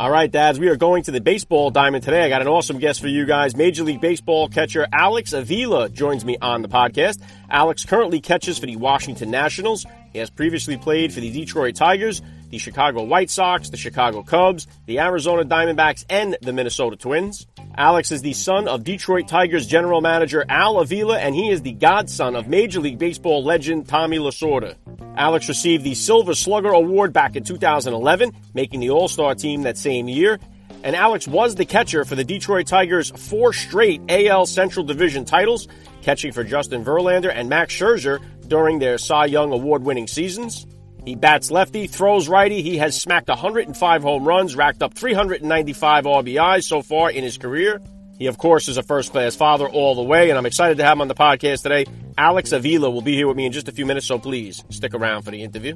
All right, dads, we are going to the baseball diamond today. I got an awesome guest for you guys. Major League Baseball catcher Alex Avila joins me on the podcast. Alex currently catches for the Washington Nationals. He has previously played for the Detroit Tigers the Chicago White Sox, the Chicago Cubs, the Arizona Diamondbacks, and the Minnesota Twins. Alex is the son of Detroit Tigers general manager Al Avila, and he is the godson of Major League Baseball legend Tommy Lasorda. Alex received the Silver Slugger Award back in 2011, making the All Star team that same year. And Alex was the catcher for the Detroit Tigers' four straight AL Central Division titles, catching for Justin Verlander and Max Scherzer during their Cy Young award winning seasons. He bats lefty, throws righty. He has smacked 105 home runs, racked up 395 RBIs so far in his career. He, of course, is a first class father all the way, and I'm excited to have him on the podcast today. Alex Avila will be here with me in just a few minutes, so please stick around for the interview.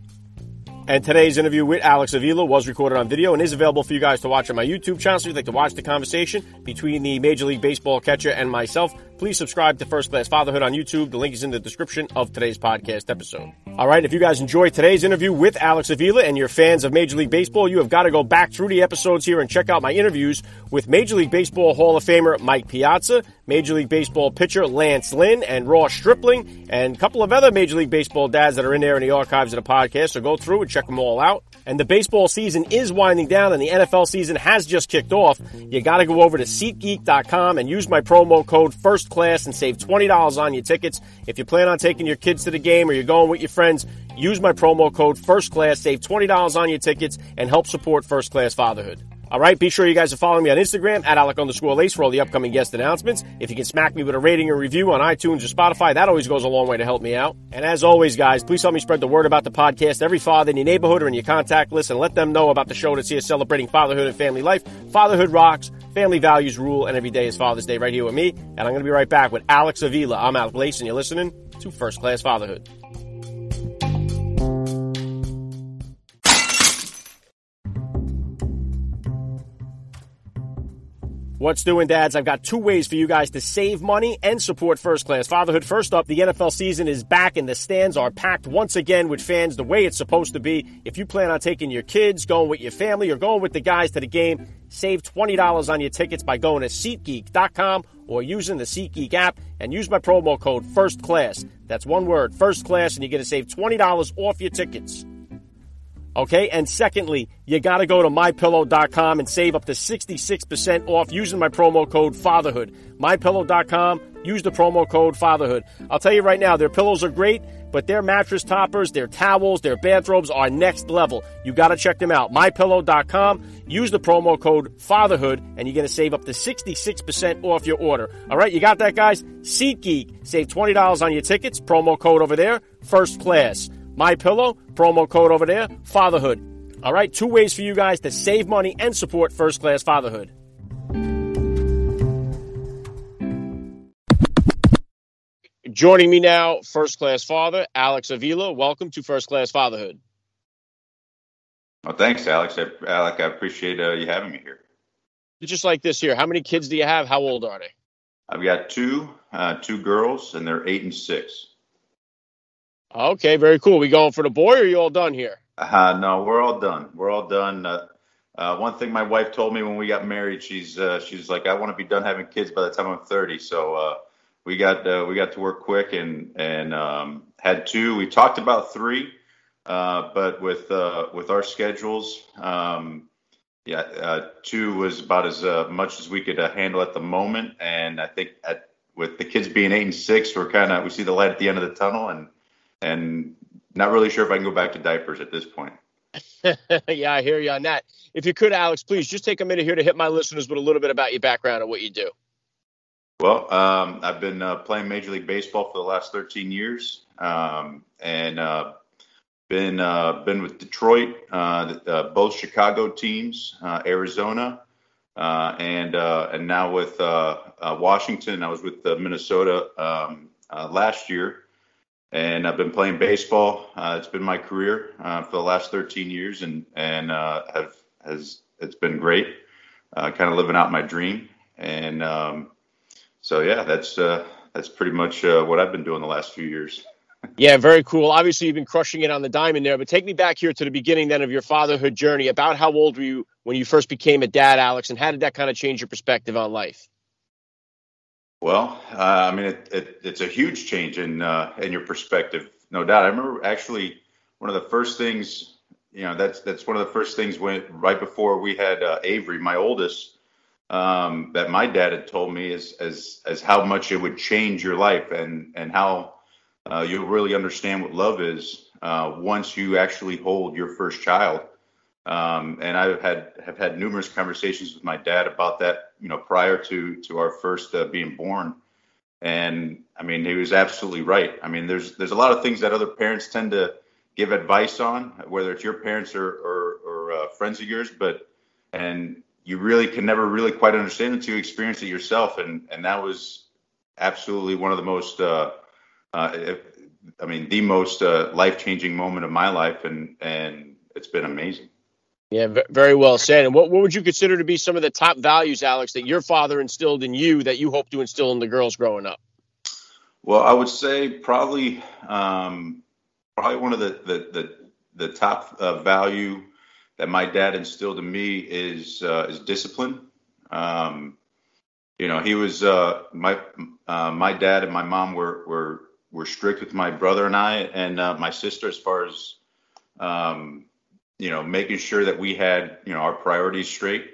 And today's interview with Alex Avila was recorded on video and is available for you guys to watch on my YouTube channel. So if you'd like to watch the conversation between the Major League Baseball catcher and myself, please subscribe to First Class Fatherhood on YouTube. The link is in the description of today's podcast episode. All right, if you guys enjoyed today's interview with Alex Avila and you're fans of Major League Baseball, you have got to go back through the episodes here and check out my interviews with Major League Baseball Hall of Famer Mike Piazza, Major League Baseball pitcher Lance Lynn, and Ross Stripling, and a couple of other Major League Baseball dads that are in there in the archives of the podcast. So go through and check them all out. And the baseball season is winding down and the NFL season has just kicked off. You got to go over to SeatGeek.com and use my promo code First Class and save $20 on your tickets. If you plan on taking your kids to the game or you're going with your friends, use my promo code First Class, save $20 on your tickets, and help support First Class Fatherhood. All right, be sure you guys are following me on Instagram at Alec underscore Lace for all the upcoming guest announcements. If you can smack me with a rating or review on iTunes or Spotify, that always goes a long way to help me out. And as always, guys, please help me spread the word about the podcast. Every father in your neighborhood or in your contact list and let them know about the show that's here celebrating fatherhood and family life. Fatherhood rocks, family values rule, and every day is Father's Day right here with me. And I'm going to be right back with Alex Avila. I'm Alec Lace, and you're listening to First Class Fatherhood. What's doing, dads? I've got two ways for you guys to save money and support first class fatherhood. First up, the NFL season is back and the stands are packed once again with fans the way it's supposed to be. If you plan on taking your kids, going with your family, or going with the guys to the game, save $20 on your tickets by going to SeatGeek.com or using the SeatGeek app and use my promo code First Class. That's one word, First Class, and you're going to save $20 off your tickets. Okay, and secondly, you got to go to mypillow.com and save up to 66% off using my promo code fatherhood. Mypillow.com, use the promo code fatherhood. I'll tell you right now, their pillows are great, but their mattress toppers, their towels, their bathrobes are next level. You got to check them out. Mypillow.com, use the promo code fatherhood, and you're going to save up to 66% off your order. All right, you got that, guys? SeatGeek, save $20 on your tickets, promo code over there, first class. My Pillow, promo code over there, fatherhood. All right, two ways for you guys to save money and support first class fatherhood. Joining me now, first class father, Alex Avila. Welcome to First Class Fatherhood. Well, thanks, Alex. I, Alec, I appreciate uh, you having me here. Just like this here, how many kids do you have? How old are they? I've got two, uh, two girls, and they're eight and six. Okay, very cool. We going for the boy, or you all done here? Uh, no, we're all done. We're all done. Uh, uh, one thing my wife told me when we got married, she's uh, she's like, I want to be done having kids by the time I'm 30. So uh, we got uh, we got to work quick and and um, had two. We talked about three, uh, but with uh, with our schedules, um, yeah, uh, two was about as uh, much as we could uh, handle at the moment. And I think at with the kids being eight and six, we're kind of we see the light at the end of the tunnel and and not really sure if I can go back to diapers at this point. yeah, I hear you on that. If you could, Alex, please just take a minute here to hit my listeners with a little bit about your background and what you do. Well, um, I've been uh, playing Major League Baseball for the last 13 years, um, and uh, been uh, been with Detroit, uh, uh, both Chicago teams, uh, Arizona, uh, and uh, and now with uh, uh, Washington. I was with Minnesota um, last year, and I've been playing baseball. Uh, it's been my career uh, for the last 13 years, and and uh, have has it's been great. kind of living out my dream, and um, so yeah, that's that's pretty much what I've been doing the last few years. Yeah, very cool. Obviously, you've been crushing it on the diamond there, but take me back here to the beginning then of your fatherhood journey. About how old were you when you first became a dad, Alex, and how did that kind of change your perspective on life? Well, uh, I mean, it, it, it's a huge change in uh, in your perspective, no doubt. I remember actually one of the first things, you know, that's that's one of the first things when right before we had uh, Avery, my oldest, um, that my dad had told me is as as how much it would change your life and and how uh, you'll really understand what love is uh, once you actually hold your first child. Um, and I've had have had numerous conversations with my dad about that, you know, prior to to our first uh, being born. And I mean, he was absolutely right. I mean, there's there's a lot of things that other parents tend to give advice on, whether it's your parents or or, or uh, friends of yours, but and you really can never really quite understand until you experience it yourself. And and that was absolutely one of the most uh, uh, I mean, the most uh, life changing moment of my life, and and it's been amazing. Yeah, very well said. And what, what would you consider to be some of the top values, Alex, that your father instilled in you that you hope to instill in the girls growing up? Well, I would say probably um, probably one of the the the, the top uh, value that my dad instilled in me is uh, is discipline. Um, you know, he was uh, my uh, my dad and my mom were were were strict with my brother and I and uh, my sister as far as um, you know making sure that we had you know our priorities straight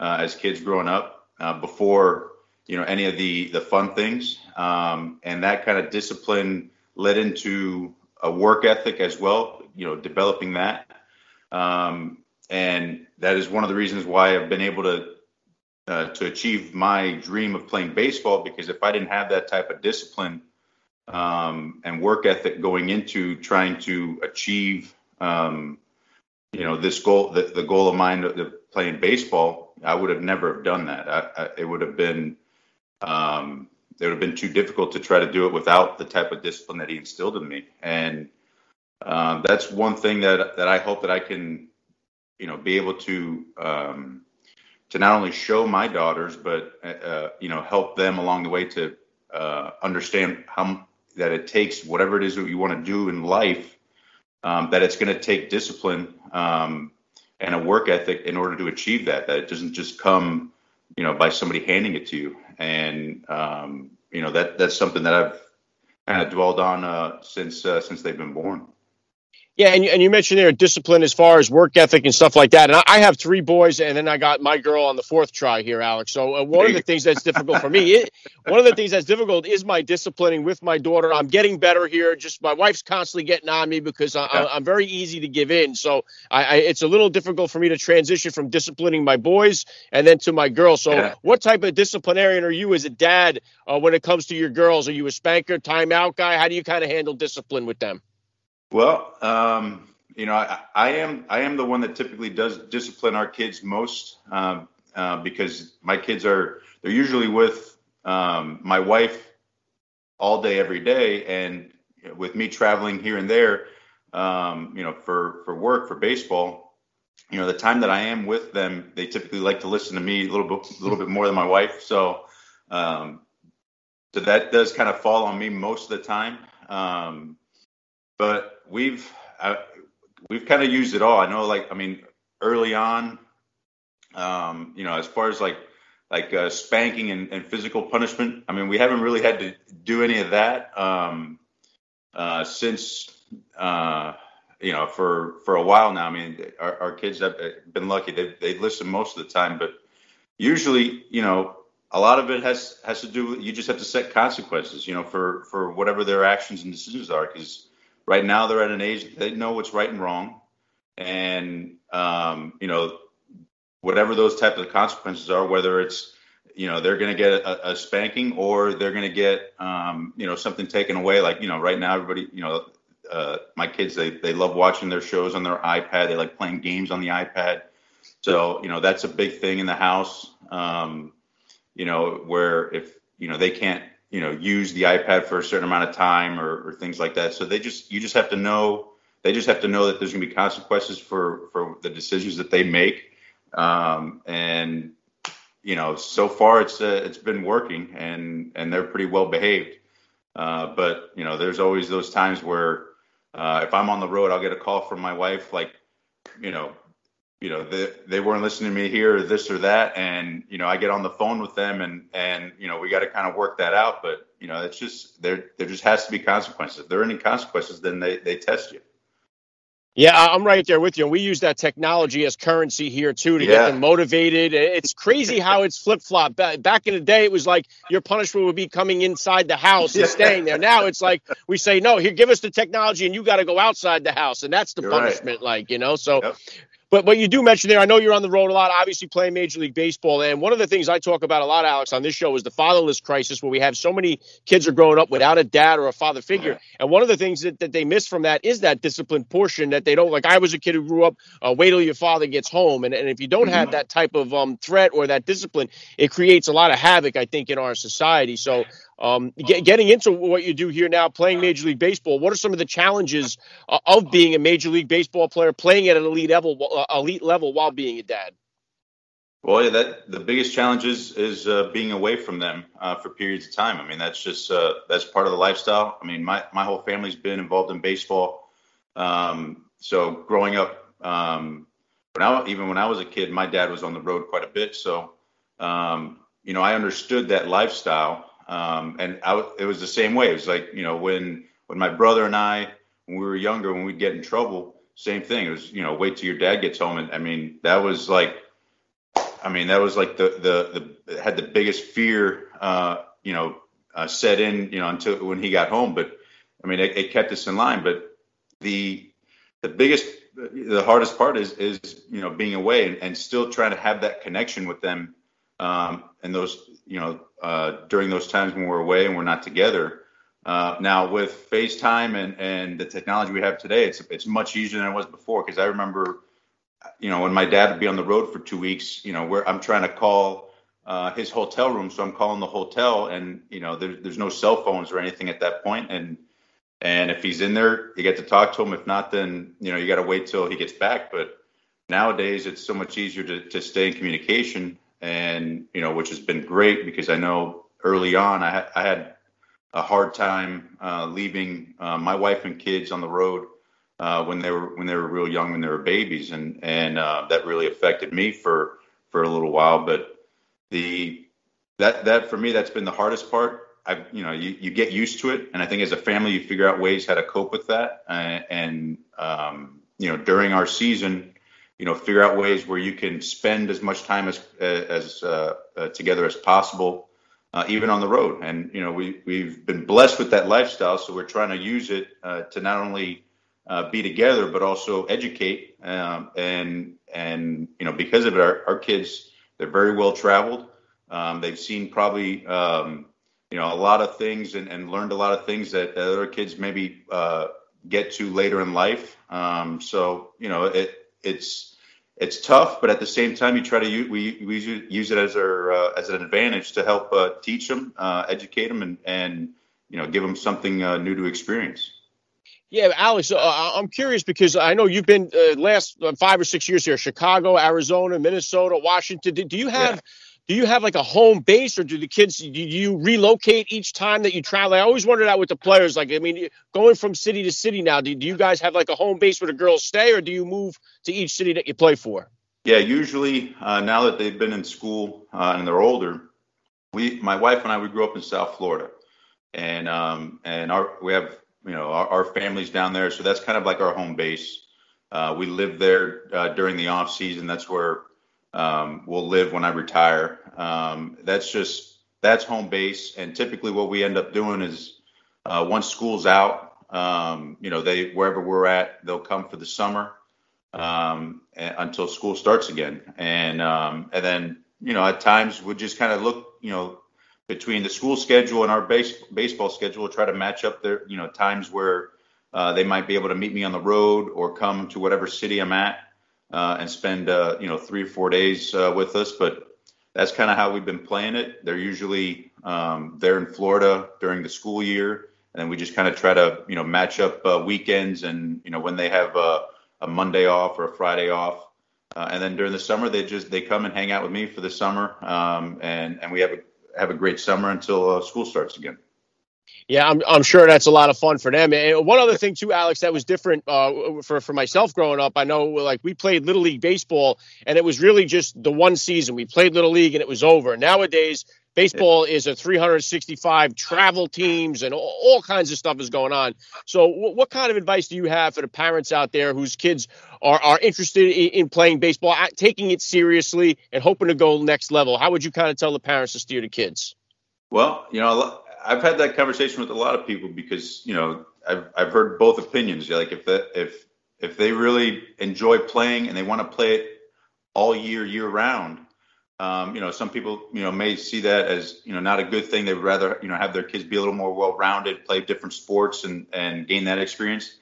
uh, as kids growing up uh, before you know any of the the fun things. Um, and that kind of discipline led into a work ethic as well you know developing that. Um, and that is one of the reasons why I've been able to uh, to achieve my dream of playing baseball because if I didn't have that type of discipline um, and work ethic going into trying to achieve, um, you know, this goal, the, the goal of mine of playing baseball, I would have never have done that. I, I, it would have been, um, it would have been too difficult to try to do it without the type of discipline that he instilled in me. And uh, that's one thing that that I hope that I can, you know, be able to um, to not only show my daughters, but uh, you know, help them along the way to uh, understand how that it takes whatever it is that you want to do in life, um, that it's going to take discipline um, and a work ethic in order to achieve that. That it doesn't just come, you know, by somebody handing it to you. And um, you know that that's something that I've kind of dwelled on uh, since uh, since they've been born. Yeah, and you, and you mentioned there discipline as far as work ethic and stuff like that. And I, I have three boys, and then I got my girl on the fourth try here, Alex. So uh, one of the things that's difficult for me, it, one of the things that's difficult is my disciplining with my daughter. I'm getting better here. Just my wife's constantly getting on me because I, am very easy to give in. So I, I, it's a little difficult for me to transition from disciplining my boys and then to my girls. So yeah. what type of disciplinarian are you as a dad uh, when it comes to your girls? Are you a spanker, timeout guy? How do you kind of handle discipline with them? Well, um, you know, I, I, am I am the one that typically does discipline our kids most um, uh, because my kids are they're usually with um, my wife all day every day, and with me traveling here and there, um, you know, for for work for baseball, you know, the time that I am with them, they typically like to listen to me a little bit a little bit more than my wife. So, um, so that does kind of fall on me most of the time. But we've uh, we've kind of used it all. I know, like I mean, early on, um, you know, as far as like like uh, spanking and, and, physical punishment. I mean, we haven't really had to do any of that um, uh, since uh, you know for for a while now. I mean, our, our kids have been lucky; they they listen most of the time, but usually, you know. A lot of it has has to do with you just have to set consequences, you know, for for whatever their actions and decisions are, because right now they're at an age they know what's right and wrong, and um, you know whatever those types of consequences are, whether it's you know they're going to get a, a, spanking or they're going to get um, you know something taken away. Like you know right now everybody you know uh, my kids they they love watching their shows on their iPad. They like playing games on the iPad. So you know that's a big thing in the house. Um, you know where if you know they can't you know use the iPad for a certain amount of time or, or things like that. So they just you just have to know they just have to know that there's going to be consequences for for the decisions that they make. Um, and you know, so far it's uh, it's been working, and and they're pretty well behaved. Uh, but you know, there's always those times where uh, if I'm on the road, I'll get a call from my wife, like, you know, you know, they, they weren't listening to me here or this or that. And, you know, I get on the phone with them and, and, you know, we got to kind of work that out. But, you know, it's just, there, there just has to be consequences. If there are any consequences, then they, they test you. Yeah, I'm right there with you. And we use that technology as currency here too to yeah. get them motivated. It's crazy how it's flip flop. Back in the day, it was like your punishment would be coming inside the house and staying there. Now it's like we say, no, here, give us the technology, and you got to go outside the house, and that's the You're punishment. Right. Like you know, so yep. But what you do mention there, I know you're on the road a lot, obviously playing Major League Baseball. And one of the things I talk about a lot, Alex, on this show is the fatherless crisis, where we have so many kids are growing up without a dad or a father figure. And one of the things that, that they miss from that is that discipline portion that they don't like. I was a kid who grew up, uh, wait till your father gets home. And, and if you don't have that type of um, threat or that discipline, it creates a lot of havoc, I think, in our society. So um, get, getting into what you do here now, playing Major League Baseball, what are some of the challenges uh, of being a Major League Baseball player, playing at an elite level, uh, elite level while being a dad? Well, yeah, that the biggest challenge is is uh, being away from them uh, for periods of time. I mean, that's just uh, that's part of the lifestyle. I mean, my my whole family's been involved in baseball. Um, so growing up, um, when I even when I was a kid, my dad was on the road quite a bit. So um, you know, I understood that lifestyle um, and I, it was the same way. It was like, you know, when, when my brother and I, when we were younger, when we'd get in trouble, same thing. It was, you know, wait till your dad gets home. And I mean, that was like, I mean, that was like the, the, the had the biggest fear, uh, you know, uh, set in, you know, until when he got home. But I mean, it, it kept us in line. But the, the biggest, the hardest part is, is, you know, being away and, and still trying to have that connection with them. Um, and those, you know, uh, during those times when we're away and we're not together. Uh, now with FaceTime and, and the technology we have today, it's it's much easier than it was before. Because I remember, you know, when my dad would be on the road for two weeks, you know, where I'm trying to call uh, his hotel room, so I'm calling the hotel, and you know, there, there's no cell phones or anything at that point, and and if he's in there, you get to talk to him. If not, then you know, you got to wait till he gets back. But nowadays, it's so much easier to, to stay in communication and you know, which has been great because I know early on I, I had a hard time uh, leaving uh, my wife and kids on the road uh, when they were when they were real young, when they were babies, and and uh, that really affected me for for a little while. But the that that for me that's been the hardest part. I you know you, you get used to it, and I think as a family you figure out ways how to cope with that. and, and um, you know during our season you know, figure out ways where you can spend as much time as as uh, uh, together as possible, uh, even on the road. And you know, we we've been blessed with that lifestyle, so we're trying to use it uh, to not only uh, be together but also educate. Um, and and you know, because of it, our, our kids they're very well traveled. Um, they've seen probably um, you know a lot of things and, and learned a lot of things that, other kids maybe uh, get to later in life. Um, so you know, it it's it's tough, but at the same time, you try to use, we, we use it as our uh, as an advantage to help uh, teach them, uh, educate them, and and you know give them something uh, new to experience. Yeah, Alex, uh, I'm curious because I know you've been uh, last five or six years here, Chicago, Arizona, Minnesota, Washington. Do, do you have yeah do you have like a home base or do the kids do you relocate each time that you travel? I always wondered that with the players like i mean going from city to city now do, do you guys have like a home base where the girls stay or do you move to each city that you play for? Yeah usually uh, now that they've been in school uh, and they're older we my wife and i we grew up in south florida. And um and our we have you know our, our families down there so that's kind of like our home base. Uh, we live there uh, during the off season. That's where um, will live when I retire. Um, that's just that's home base, and typically what we end up doing is uh, once school's out, um, you know, they wherever we're at, they'll come for the summer um, until school starts again, and um, and then you know at times we just kind of look, you know, between the school schedule and our base, baseball schedule, try to match up their you know times where uh, they might be able to meet me on the road or come to whatever city I'm at uh, and spend uh, you know three or four days uh, with us. But that's kind of how we've been playing it. They're usually um, there in Florida during the school year, and then we just kind of try to you know match up uh, weekends and you know when they have a, a Monday off or a Friday off. Uh, and then during the summer, they just they come and hang out with me for the summer, um, and and we have a have a great summer until uh, school starts again. Yeah, I'm, I'm sure that's a lot of fun for them. And one other thing too, Alex, that was different uh, for for myself growing up. I know, like we played little league baseball, and it was really just the one season. We played little league, and it was over. Nowadays, baseball is a 365 travel teams, and all, all kinds of stuff is going on. So, w- what kind of advice do you have for the parents out there whose kids are are interested in, in playing baseball, taking it seriously, and hoping to go next level? How would you kind of tell the parents to steer the kids? Well, you know, I've had that conversation with a lot of people because you know I've I've heard both opinions. Like if that if if they really enjoy playing and they want to play it all year year round, um, you know some people you know may see that as you know not a good thing. They would rather you know have their kids be a little more well rounded, play different sports, and and gain that experience.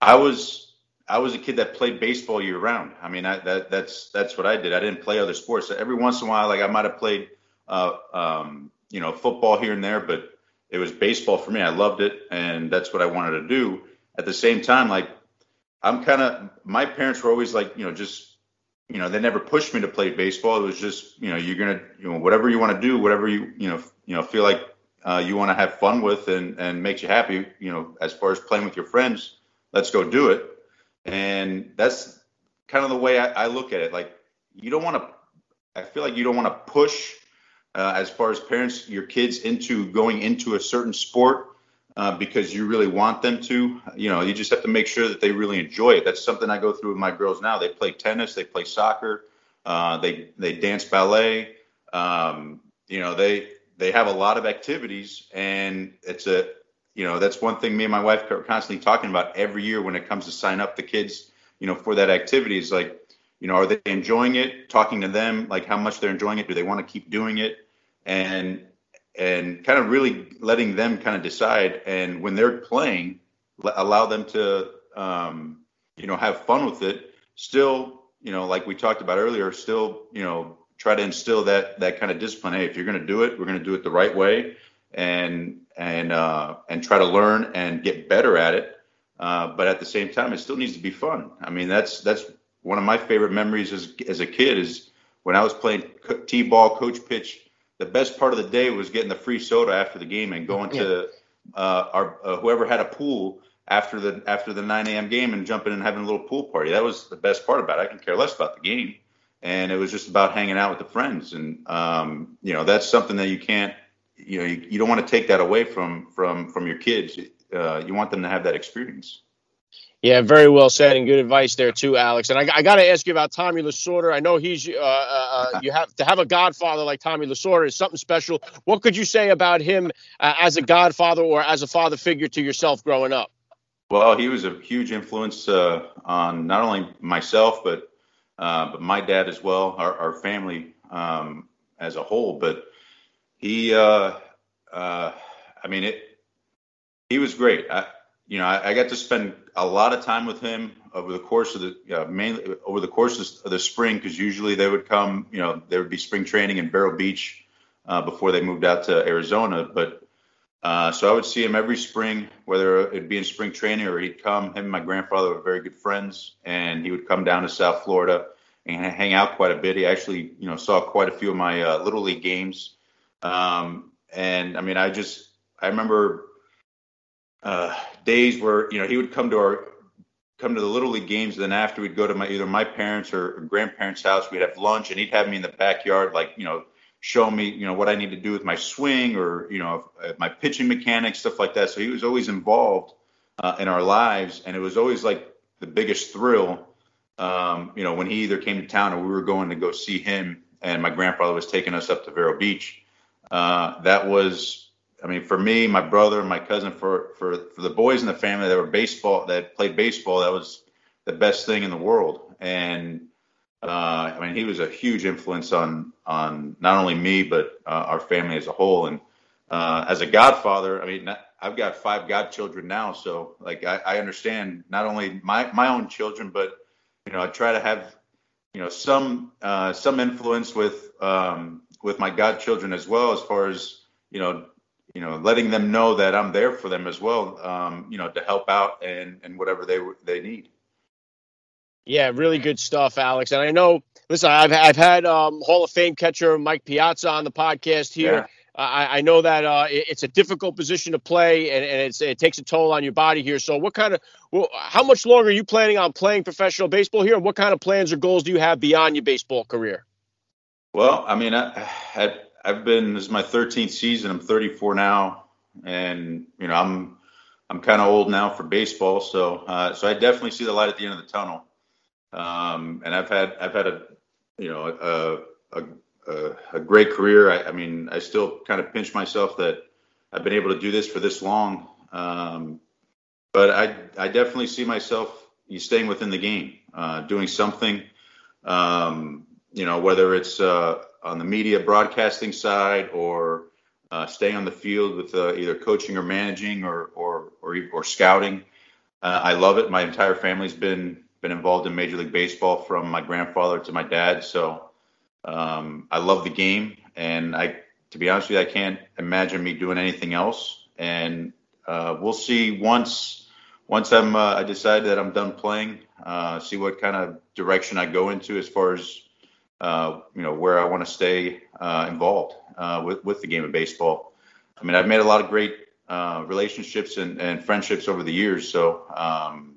I was I was a kid that played baseball year round. I mean I, that that's that's what I did. I didn't play other sports. Every once in a while, like I might have played. Uh, um, you know, football here and there, but it was baseball for me. I loved it, and that's what I wanted to do. At the same time, like I'm kind of my parents were always like, you know, just you know, they never pushed me to play baseball. It was just, you know, you're gonna, you know, whatever you want to do, whatever you, you know, you know, feel like uh, you want to have fun with and and makes you happy. You know, as far as playing with your friends, let's go do it. And that's kind of the way I, I look at it. Like you don't want to. I feel like you don't want to push uh, as far as parents your kids into going into a certain sport uh, because you really want them to. You know, you just have to make sure that they really enjoy it. That's something I go through with my girls now. They play tennis, they play soccer, uh, they they dance ballet. Um, you know, they they have a lot of activities, and it's a you know that's one thing me and my wife are constantly talking about every year when it comes to sign up the kids. You know, for that activity is like you know, are they enjoying it? Talking to them, like how much they're enjoying it. Do they want to keep doing it? And and kind of really letting them kind of decide. And when they're playing, allow them to, um, you know, have fun with it. Still, you know, like we talked about earlier, still, you know, try to instill that that kind of discipline. Hey, if you're going to do it, we're going to do it the right way, and and uh, and try to learn and get better at it. Uh, but at the same time, it still needs to be fun. I mean, that's that's one of my favorite memories as as a kid is when I was playing t-ball, coach pitch. The best part of the day was getting the free soda after the game and going yeah. to uh, our uh, whoever had a pool after the after the 9 a.m. game and jumping and having a little pool party. That was the best part about it. I can care less about the game, and it was just about hanging out with the friends. And um, you know, that's something that you can't, you know, you, you don't want to take that away from from from your kids. Uh, you want them to have that experience. Yeah, very well said and good advice there too, Alex. And I, I got to ask you about Tommy Lasorda. I know he's uh, uh, uh, you have to have a godfather like Tommy Lasorda is something special. What could you say about him uh, as a godfather or as a father figure to yourself growing up? Well, he was a huge influence uh, on not only myself but uh, but my dad as well, our, our family um, as a whole. But he, I mean, it. He was great. I, you know, I, I, got to spend a lot of time with him over the course of the uh, mainly over the course of the spring because usually they would come, you know, there would be spring training in Vero Beach uh, before they moved out to Arizona. But uh, so I would see him every spring, whether it'd be in spring training or he'd come. Him and my grandfather were very good friends, and he would come down to South Florida and hang out quite a bit. He actually, you know, saw quite a few of my uh, little league games. Um, and I mean, I just I remember uh, days where you know he would come to our come to the little league games and then after we'd go to my either my parents or grandparents house we'd have lunch and he'd have me in the backyard like you know show me you know what i need to do with my swing or you know my pitching mechanics stuff like that. So he was always involved uh, in our lives and it was always like the biggest thrill um, you know when he either came to town or we were going to go see him and my grandfather was taking us up to vero beach. Uh, that was I mean, for me, my brother, my cousin, for for for the boys in the family that were baseball that played baseball, that was the best thing in the world. And uh, I mean, he was a huge influence on on not only me but uh, our family as a whole. And uh, as a godfather, I mean, I've got five godchildren now, so like I, I understand not only my my own children, but you know, I try to have you know, some uh, some influence with um, with my godchildren as well, as far as you know, you know, letting them know that I'm there for them as well, um, you know, to help out and and whatever they they need. Yeah, really good stuff, Alex. And I know, listen, I've I've had um, Hall of Fame catcher Mike Piazza on the podcast here. Yeah. I, I, know that uh, it's a difficult position to play, and, and it takes a toll on your body here. So, what kind of, well, how much longer are you planning on playing professional baseball here? And what kind of plans or goals do you have beyond your baseball career? Well, I mean, I, I I've been this is my 13th season. I'm 34 now, and you know I'm I'm kind of old now for baseball. So uh, so I definitely see the light at the end of the tunnel. Um, and I've had I've had a you know a a, a, a great career. I, I, mean I still kind of pinch myself that I've been able to do this for this long. Um, but I I definitely see myself staying within the game, uh, doing something. Um, you know whether it's uh, on the media broadcasting side or uh, staying on the field with uh, either coaching or managing or or or, or scouting. Uh, I love it. My entire family's been been involved in Major League Baseball from my grandfather to my dad. So um, I love the game, and I, to be honest with you, I can't imagine me doing anything else. And uh, we'll see once once I'm uh, I decide that I'm done playing. Uh, see what kind of direction I go into as far as uh, you know where I want to stay uh, involved uh, with with the game of baseball. I mean, I've made a lot of great relationships and, and friendships over the years. So um,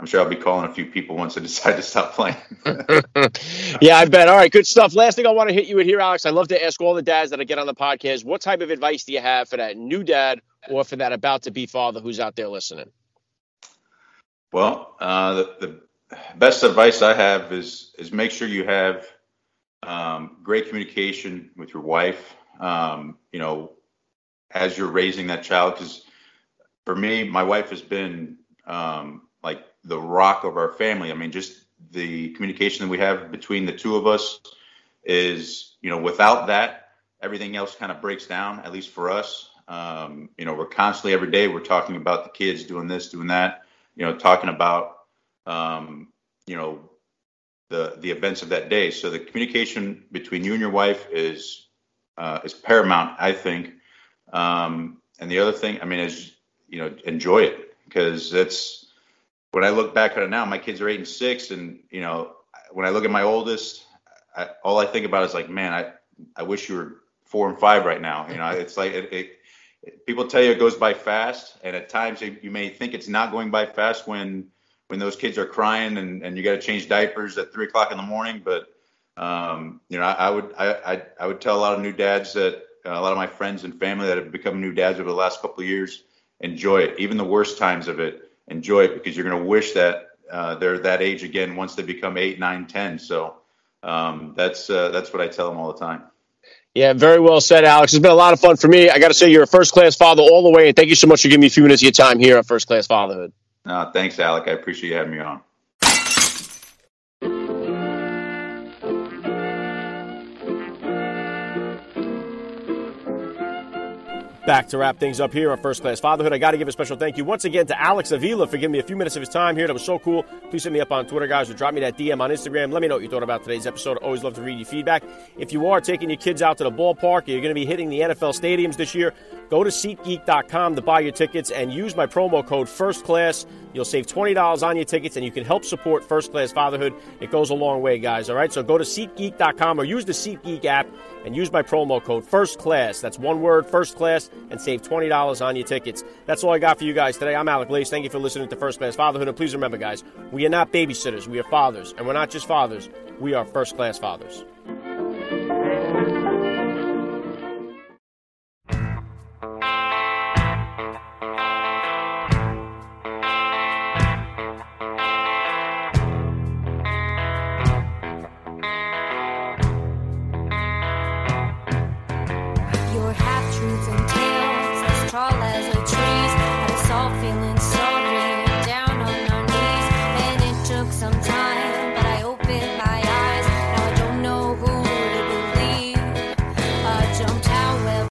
I'm sure I'll be calling a few people once I decide to stop playing. yeah, I bet. All right, good stuff. Last thing I want to hit you with here, Alex. I love to ask all the dads that I get on the podcast, what type of advice do you have for that new dad or for that about to be father who's out there listening? Well, uh, the, the, best advice I have is is make sure you have um, great communication with your wife. Um, you know, as you're raising that child, because for me, my wife has been um, like the rock of our family. I mean, just the communication that we have between the two of us is, you know, without that, everything else kind of breaks down, at least for us. Um, you know, we're constantly every day we're talking about the kids doing this, doing that, you know, talking about, um, you know, the the events of that day. So the communication between you and your wife is uh, is paramount, I think. Um, and the other thing, I mean, is you know, enjoy it because it's when I look back at it now, my kids are eight and six, and you know, when I look at my oldest, I, all I think about is like, man, I I wish you were four and five right now. You know, it's like it, it, it, people tell you it goes by fast, and at times you may think it's not going by fast when when those kids are crying and, and you got to change diapers at three o'clock in the morning. But um, you know, I, I would I, I, I would tell a lot of new dads that uh, a lot of my friends and family that have become new dads over the last couple of years enjoy it, even the worst times of it enjoy it because you're going to wish that uh, they're that age again once they become eight, nine, ten. So um, that's uh, that's what I tell them all the time. Yeah, very well said, Alex. It's been a lot of fun for me. I got to say, you're a first class father all the way, and thank you so much for giving me a few minutes of your time here at First Class Fatherhood. Uh, thanks, Alec. I appreciate you having me on. Back to wrap things up here on First Class Fatherhood. I got to give a special thank you once again to Alex Avila for giving me a few minutes of his time here. That was so cool. Please hit me up on Twitter, guys, or drop me that DM on Instagram. Let me know what you thought about today's episode. I always love to read your feedback. If you are taking your kids out to the ballpark, you're going to be hitting the NFL stadiums this year, go to SeatGeek.com to buy your tickets and use my promo code First Class. You'll save $20 on your tickets and you can help support First Class Fatherhood. It goes a long way, guys. All right, so go to SeatGeek.com or use the SeatGeek app and use my promo code First Class. That's one word, First Class, and save $20 on your tickets. That's all I got for you guys today. I'm Alec Lace. Thank you for listening to First Class Fatherhood. And please remember, guys, we are not babysitters. We are fathers. And we're not just fathers, we are first class fathers.